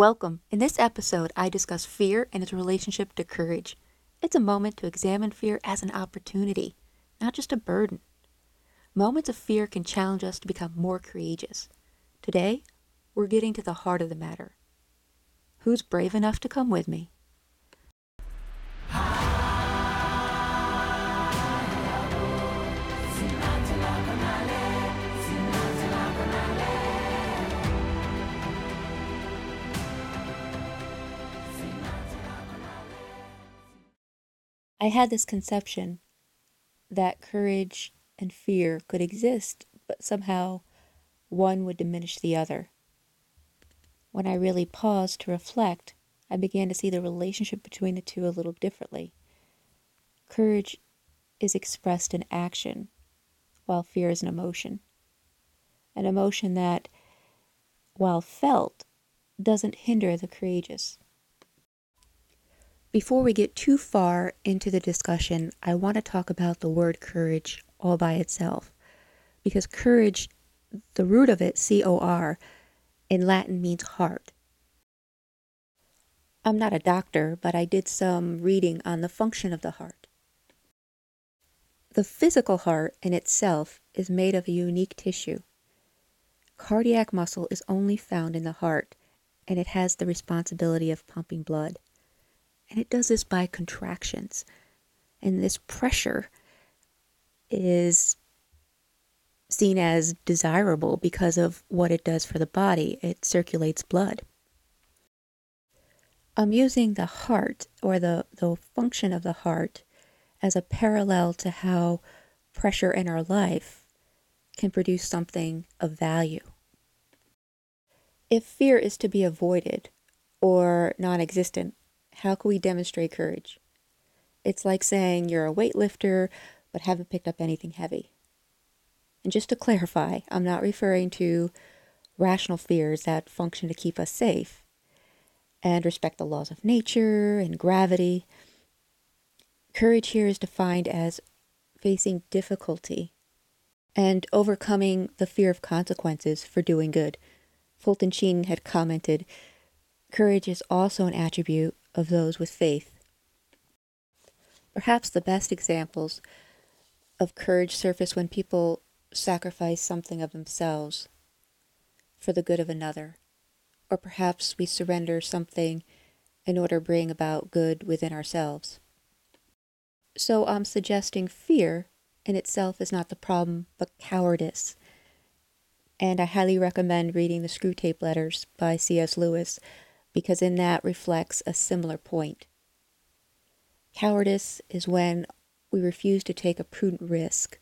Welcome. In this episode, I discuss fear and its relationship to courage. It's a moment to examine fear as an opportunity, not just a burden. Moments of fear can challenge us to become more courageous. Today, we're getting to the heart of the matter. Who's brave enough to come with me? I had this conception that courage and fear could exist, but somehow one would diminish the other. When I really paused to reflect, I began to see the relationship between the two a little differently. Courage is expressed in action, while fear is an emotion. An emotion that, while felt, doesn't hinder the courageous. Before we get too far into the discussion, I want to talk about the word courage all by itself. Because courage, the root of it, C O R, in Latin means heart. I'm not a doctor, but I did some reading on the function of the heart. The physical heart in itself is made of a unique tissue. Cardiac muscle is only found in the heart, and it has the responsibility of pumping blood. And it does this by contractions. And this pressure is seen as desirable because of what it does for the body. It circulates blood. I'm using the heart or the, the function of the heart as a parallel to how pressure in our life can produce something of value. If fear is to be avoided or non existent, how can we demonstrate courage? It's like saying you're a weightlifter but haven't picked up anything heavy. And just to clarify, I'm not referring to rational fears that function to keep us safe and respect the laws of nature and gravity. Courage here is defined as facing difficulty and overcoming the fear of consequences for doing good. Fulton Sheen had commented courage is also an attribute of those with faith. Perhaps the best examples of courage surface when people sacrifice something of themselves for the good of another, or perhaps we surrender something in order to bring about good within ourselves. So I'm suggesting fear in itself is not the problem, but cowardice. And I highly recommend reading the Screwtape Letters by C.S. Lewis because in that reflects a similar point. Cowardice is when we refuse to take a prudent risk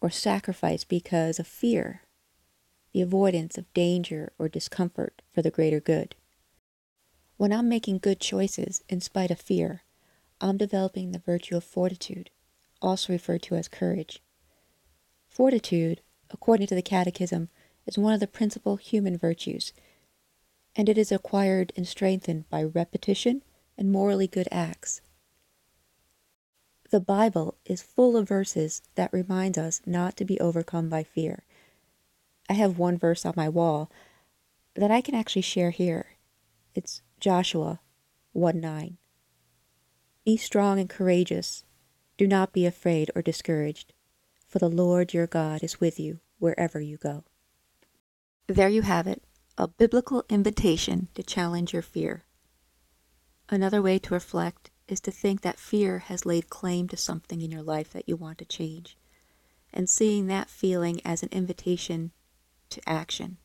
or sacrifice because of fear, the avoidance of danger or discomfort for the greater good. When I'm making good choices in spite of fear, I'm developing the virtue of fortitude, also referred to as courage. Fortitude, according to the Catechism, is one of the principal human virtues and it is acquired and strengthened by repetition and morally good acts. The Bible is full of verses that remind us not to be overcome by fear. I have one verse on my wall that I can actually share here. It's Joshua 1 9. Be strong and courageous. Do not be afraid or discouraged, for the Lord your God is with you wherever you go. There you have it a biblical invitation to challenge your fear. Another way to reflect is to think that fear has laid claim to something in your life that you want to change, and seeing that feeling as an invitation to action.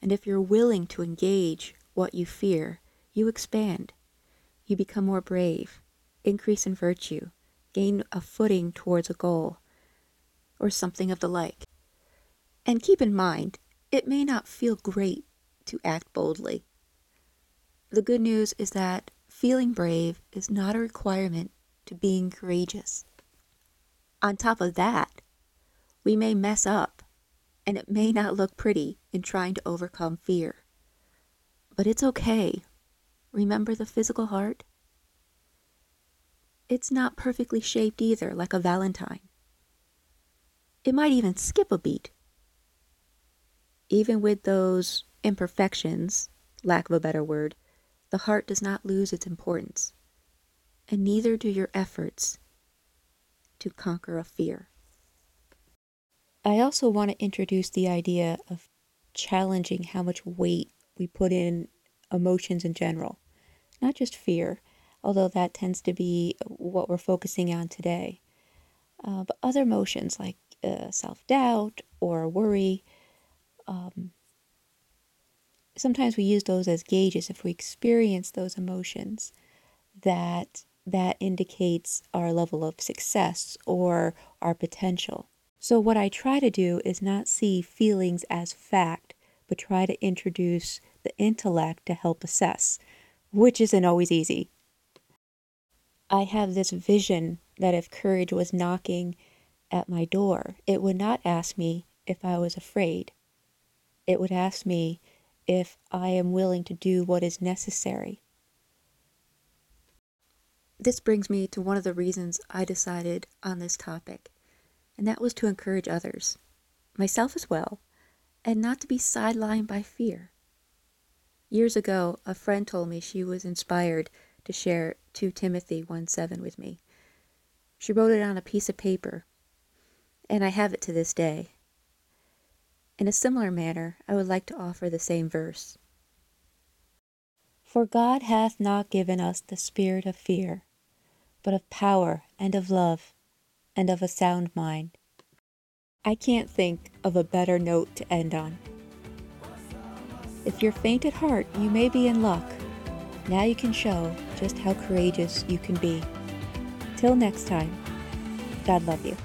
And if you're willing to engage what you fear, you expand. You become more brave, increase in virtue, gain a footing towards a goal, or something of the like. And keep in mind, it may not feel great to act boldly. The good news is that feeling brave is not a requirement to being courageous. On top of that, we may mess up and it may not look pretty in trying to overcome fear. But it's okay. Remember the physical heart? It's not perfectly shaped either, like a valentine. It might even skip a beat even with those imperfections, lack of a better word, the heart does not lose its importance, and neither do your efforts to conquer a fear. I also want to introduce the idea of challenging how much weight we put in emotions in general, not just fear, although that tends to be what we're focusing on today, uh, but other emotions like uh, self doubt or worry. Um, sometimes we use those as gauges if we experience those emotions that that indicates our level of success or our potential. So what I try to do is not see feelings as fact, but try to introduce the intellect to help assess, which isn't always easy. I have this vision that if courage was knocking at my door, it would not ask me if I was afraid. It would ask me if I am willing to do what is necessary. This brings me to one of the reasons I decided on this topic, and that was to encourage others, myself as well, and not to be sidelined by fear. Years ago, a friend told me she was inspired to share 2 Timothy 1 7 with me. She wrote it on a piece of paper, and I have it to this day. In a similar manner, I would like to offer the same verse. For God hath not given us the spirit of fear, but of power and of love and of a sound mind. I can't think of a better note to end on. If you're faint at heart, you may be in luck. Now you can show just how courageous you can be. Till next time, God love you.